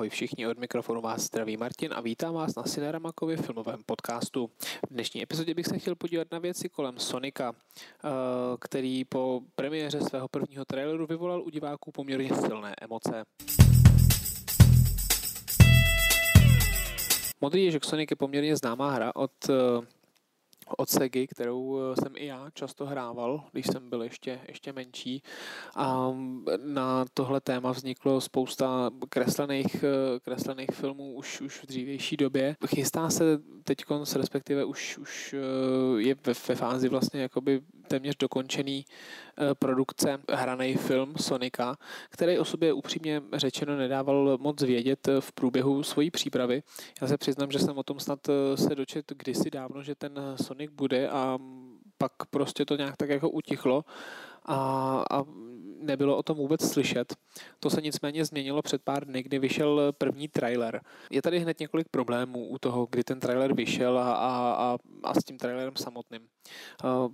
Ahoj všichni, od mikrofonu vás zdraví Martin a vítám vás na Cineramakově filmovém podcastu. V dnešní epizodě bych se chtěl podívat na věci kolem Sonika, eh, který po premiéře svého prvního traileru vyvolal u diváků poměrně silné emoce. Modrý ježek Sonic je poměrně známá hra od eh, od Segy, kterou eh, jsem i já často hrával, když jsem byl ještě, ještě menší. A na tohle téma vzniklo spousta kreslených, eh, kreslených filmů už, už v dřívější době. Chystá se teď, respektive už, už eh, je ve, ve fázi vlastně jakoby téměř dokončený produkce hraný film Sonika, který o sobě upřímně řečeno nedával moc vědět v průběhu svojí přípravy. Já se přiznám, že jsem o tom snad se dočet kdysi dávno, že ten Sonic Sonic bude a pak prostě to nějak tak jako utichlo a, a nebylo o tom vůbec slyšet. To se nicméně změnilo před pár dny, kdy vyšel první trailer. Je tady hned několik problémů u toho, kdy ten trailer vyšel a, a, a, a s tím trailerem samotným.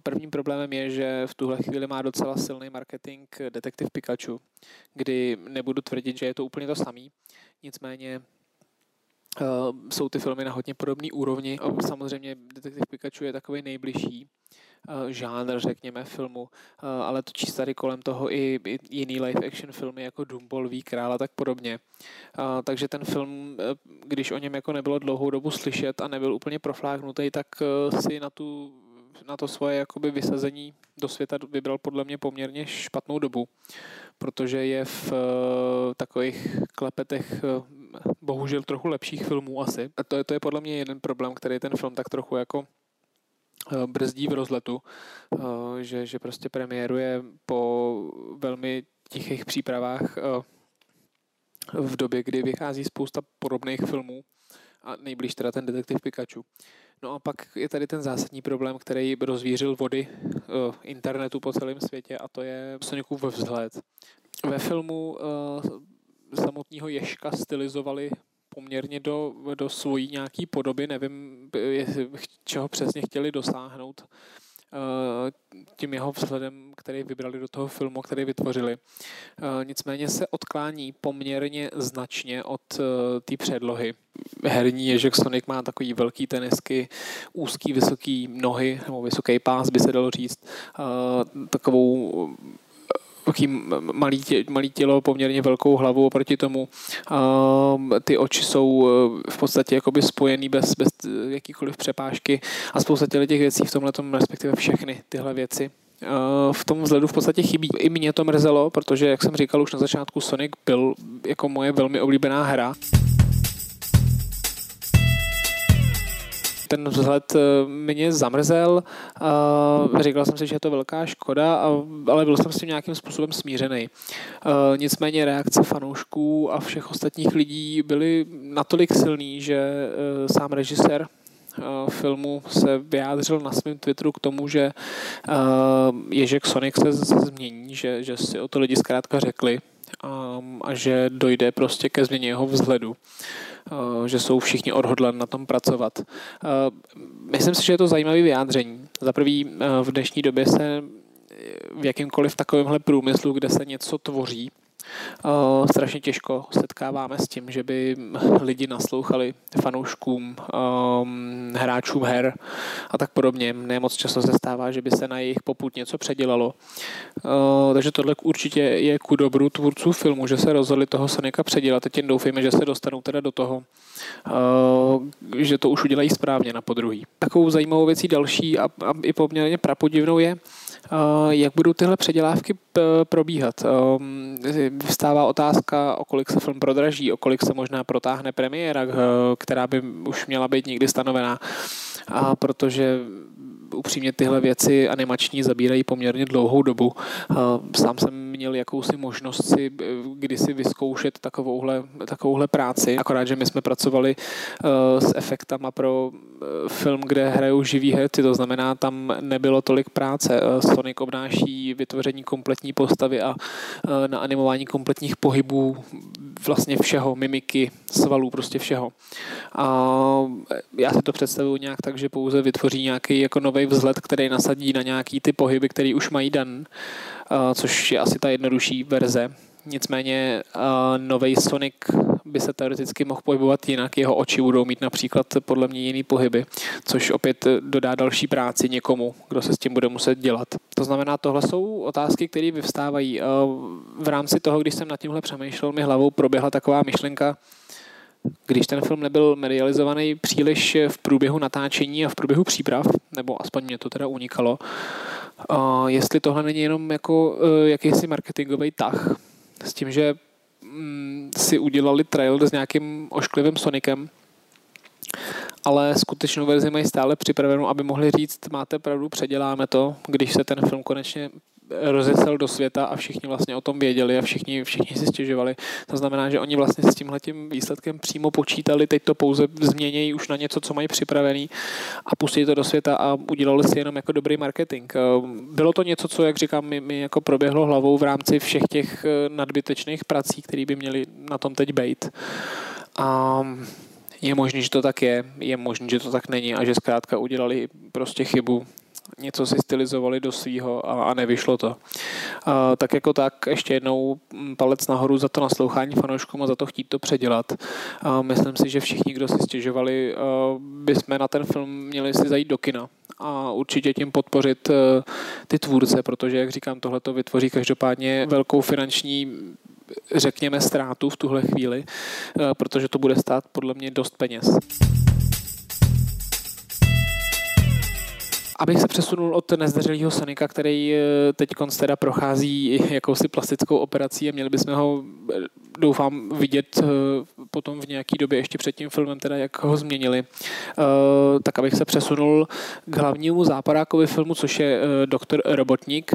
Prvním problémem je, že v tuhle chvíli má docela silný marketing Detektiv Pikachu, kdy nebudu tvrdit, že je to úplně to samý, nicméně Uh, jsou ty filmy na hodně podobné úrovni. Uh, samozřejmě Detektiv Pikachu je takový nejbližší uh, žánr, řekněme, filmu, ale točí tady kolem toho i, i jiný live action filmy jako Dumbo, Ví král a tak podobně. Takže ten film, když o něm jako nebylo dlouhou dobu slyšet a nebyl úplně profláknutý, tak si na tu na to svoje jakoby vysazení do světa vybral podle mě poměrně špatnou dobu, protože je v takových klepetech bohužel trochu lepších filmů asi. A to je, to je podle mě jeden problém, který ten film tak trochu jako eh, brzdí v rozletu, eh, že, že prostě premiéruje po velmi tichých přípravách eh, v době, kdy vychází spousta podobných filmů a nejblíž teda ten detektiv Pikachu. No a pak je tady ten zásadní problém, který rozvířil vody internetu po celém světě a to je Sonicův vzhled. Ve filmu samotného Ješka stylizovali poměrně do, do svojí nějaký podoby, nevím, čeho přesně chtěli dosáhnout eh, tím jeho vzhledem, který vybrali do toho filmu, který vytvořili. Eh, nicméně se odklání poměrně značně od eh, té předlohy. Herní Ježek Sonic má takový velký tenisky, úzký, vysoký nohy, nebo vysoký pás, by se dalo říct, takovou taký malý, tě, malý tělo, poměrně velkou hlavu oproti tomu. Um, ty oči jsou eh, v podstatě jakoby spojený bez, bez jakýkoliv přepážky a spousta těch věcí v tomhle, respektive všechny tyhle věci eh, v tom vzhledu v podstatě chybí. I mě to mrzelo, protože, jak jsem říkal už na začátku, Sonic byl jako moje velmi oblíbená hra. Ten vzhled eh, mě zamrzel. Říkal jsem si, že je to velká škoda, ale byl jsem s tím nějakým způsobem smířený. Eh, nicméně reakce fanoušků a všech ostatních lidí byly natolik silný, že eh, sám režisér filmu se vyjádřil na svém Twitteru k tomu, že Ježek Sonic se, se změní, že, že si o to lidi zkrátka řekli a, a že dojde prostě ke změně jeho vzhledu. Eh, že jsou všichni odhodlani na tom pracovat. Eh, myslím si, že je to zajímavé vyjádření. Za prvý eh, v dnešní době se v jakýmkoliv takovémhle průmyslu, kde se něco tvoří, Uh, strašně těžko setkáváme s tím, že by lidi naslouchali fanouškům, um, hráčům her a tak podobně. Nemoc často se stává, že by se na jejich poput něco předělalo. Uh, takže tohle určitě je ku dobru tvůrců filmu, že se rozhodli toho Sonika předělat. Teď jen doufejme, že se dostanou teda do toho, uh, že to už udělají správně na podruhý. Takovou zajímavou věcí další a, a i poměrně prapodivnou je, jak budou tyhle předělávky probíhat? Ehm, vstává otázka, o kolik se film prodraží, o kolik se možná protáhne premiéra, která by už měla být někdy stanovená. A protože upřímně tyhle věci animační zabírají poměrně dlouhou dobu. Sám jsem měl jakousi možnost si eh, kdysi vyzkoušet takovouhle, takovouhle práci. Akorát, že my jsme pracovali uh, s efektama pro uh, film, kde hrajou živí herci, to znamená, tam nebylo tolik práce. Sonic obnáší vytvoření kompletní postavy a na animování kompletních pohybů vlastně všeho, mimiky, svalů, prostě všeho. A já si to představuji nějak tak, že pouze vytvoří nějaký jako nový vzhled, který nasadí na nějaký ty pohyby, který už mají dan, což je asi ta jednodušší verze nicméně uh, nový Sonic by se teoreticky mohl pohybovat jinak, jeho oči budou mít například podle mě jiný pohyby, což opět dodá další práci někomu, kdo se s tím bude muset dělat. To znamená, tohle jsou otázky, které vyvstávají. V rámci toho, když jsem nad tímhle přemýšlel, mi hlavou proběhla taková myšlenka, když ten film nebyl medializovaný příliš v průběhu natáčení a v průběhu příprav, nebo aspoň mě to teda unikalo, jestli tohle není jenom jako e, jakýsi marketingový tah, s tím, že mm, si udělali trailer s nějakým ošklivým Sonicem, ale skutečnou verzi mají stále připravenou, aby mohli říct, máte pravdu, předěláme to, když se ten film konečně rozesel do světa a všichni vlastně o tom věděli a všichni, všichni si stěžovali. To znamená, že oni vlastně s tímhletím výsledkem přímo počítali, teď to pouze změnějí už na něco, co mají připravený a pustí to do světa a udělali si jenom jako dobrý marketing. Bylo to něco, co, jak říkám, mi, mi jako proběhlo hlavou v rámci všech těch eh, nadbytečných prací, které by měly na tom teď být. A je možné, že to tak je, je možné, že to tak není a že zkrátka udělali prostě chybu něco si stylizovali do svýho a, a nevyšlo to. A, tak jako tak ještě jednou palec nahoru za to naslouchání fanouškům a za to chtít to předělat. A myslím si, že všichni, kdo si stěžovali, bychom na ten film měli si zajít do kina a určitě tím podpořit ty tvůrce, protože, jak říkám, tohle to vytvoří každopádně velkou finanční řekněme ztrátu v tuhle chvíli, protože to bude stát podle mě dost peněz. Abych se přesunul od nezdařilého Sonika, který eh, teď teda prochází jakousi plastickou operací a měli bychom ho, eh, doufám, vidět eh, potom v nějaký době ještě před tím filmem, teda jak ho změnili, tak abych se přesunul k hlavnímu západákovi filmu, což je Doktor Robotník.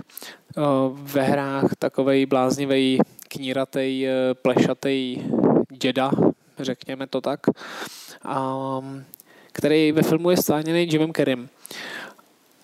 Ve hrách takovej bláznivý, kníratej, plešatej děda, řekněme to tak, který ve filmu je stváněný Jimem Kerrym.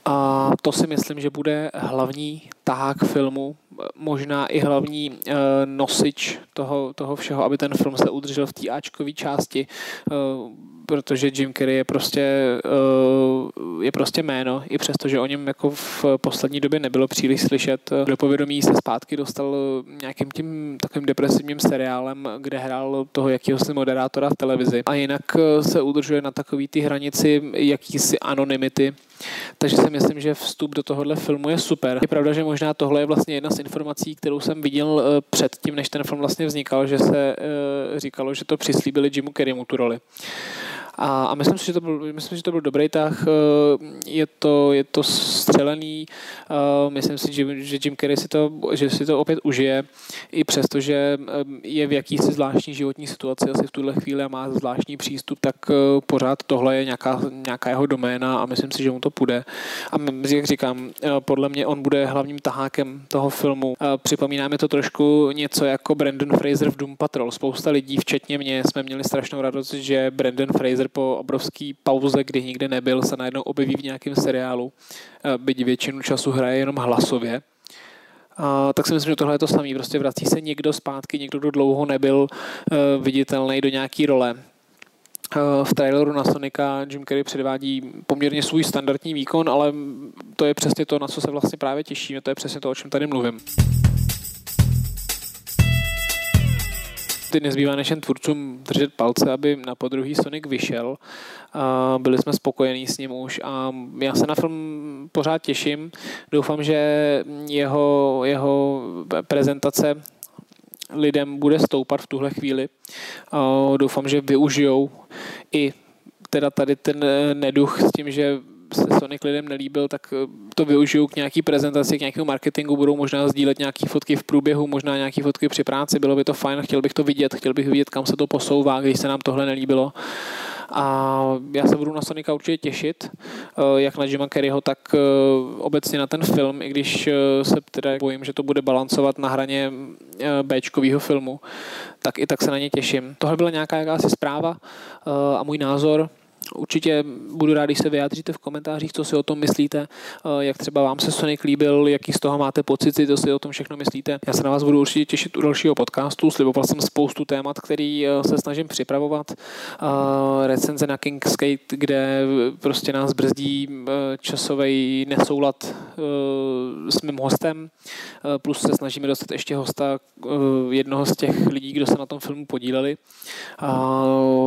A to si myslím, že bude hlavní tahák filmu, možná i hlavní uh, nosič toho, toho všeho, aby ten film se udržel v té Ačkové části, uh, protože Jim Carrey je prostě, uh, je prostě jméno, i přesto, že o něm jako v poslední době nebylo příliš slyšet. Do povědomí se zpátky dostal nějakým tím takovým depresivním seriálem, kde hrál toho jakýhosi moderátora v televizi. A jinak se udržuje na takový ty hranici jakýsi anonymity, takže si myslím, že vstup do tohohle filmu je super. Je pravda, že možná tohle je vlastně jedna z informací, kterou jsem viděl eh, před tím, než ten film vlastně vznikal, že se eh, říkalo, že to přislíbili Jimu Kerrymu tu roli. A, a myslím si, že to byl, myslím, že to byl dobrý tah. Eh, je to, je to střelený. Eh, myslím si, že, že Jim Carrey si to, že si to opět užije, i přesto, že eh, je v jakýsi zvláštní životní situaci asi v tuhle chvíli a má zvláštní přístup, tak pořád tohle je nějaká, nějaká jeho doména a myslím si, že mu to půjde. A jak říkám, podle mě on bude hlavním tahákem toho filmu. Připomíná mi to trošku něco jako Brandon Fraser v Doom Patrol. Spousta lidí, včetně mě, jsme měli strašnou radost, že Brandon Fraser Fraser po obrovský pauze, kdy nikde nebyl, se najednou objeví v nějakém seriálu, eh, byť většinu času hraje jenom hlasově. A, tak si myslím, že tohle je to samé. Prostě vrací se někdo zpátky, někdo, kdo dlouho nebyl uh, viditelný do nějaký role. Uh, v traileru na Sonika Jim Carrey předvádí poměrně svůj standardní výkon, ale to je přesně to, na co se vlastně právě těšíme, to je přesně to, o čem tady mluvím. Ty nezbývá než jen tvůrcům držet palce, aby na podruhý Sonic vyšel. A byli jsme spokojení s ním už a já se na film pořád těším. Doufám, že jeho, jeho prezentace lidem bude stoupat v tuhle chvíli. A doufám, že využijou i teda tady ten neduch s tím, že se Sonic lidem nelíbil, tak eh, to využiju k nějaký prezentaci, k nějakému marketingu, budou možná sdílet nějaké fotky v průběhu, možná nějaké fotky při práci, bylo by to fajn, chtěl bych to vidět, chtěl bych vidět, kam se to posouvá, když se nám tohle nelíbilo. A já se budu na Sonika určitě těšit, eh, jak na Jima Kerryho, tak eh, obecně na ten film, i když se teda bojím, že to bude balancovat na hraně Bčkového filmu, tak i tak se na ně těším. Tohle byla nějaká jakási zpráva a můj názor určitě budu rád, když se vyjádříte v komentářích, co si o tom myslíte, eh, jak třeba vám se Sonic líbil, jaký z toho máte pocity, co si o tom všechno myslíte. Já se na vás budu určitě těšit u dalšího podcastu, sliboval jsem spoustu témat, který eh, se snažím připravovat. Recenze na Kingskate, kde prostě nás brzdí časový nesoulad s mým hostem, plus se snažíme dostat ještě hosta, jednoho z těch lidí, kdo se na tom filmu podíleli.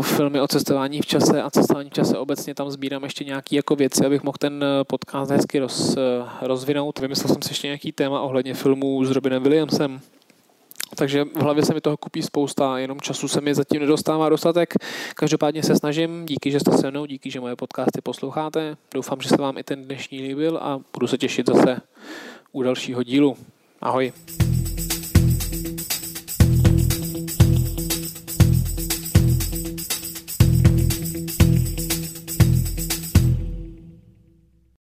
Filmy o cestování v čase a cestování v čase obecně tam sbírám ještě nějaké jako věci, abych mohl ten podcast hezky roz, rozvinout. Vymyslel jsem si ještě nějaký téma ohledně filmů s Robinem Williamsem, takže v hlavě se mi toho kupí spousta, jenom času se mi zatím nedostává dostatek. Každopádně se snažím, díky, že jste se mnou, díky, že moje podcasty posloucháte. Doufám, že se vám i ten dnešní líbil a budu se těšit zase u dalšího dílu. Ahoj.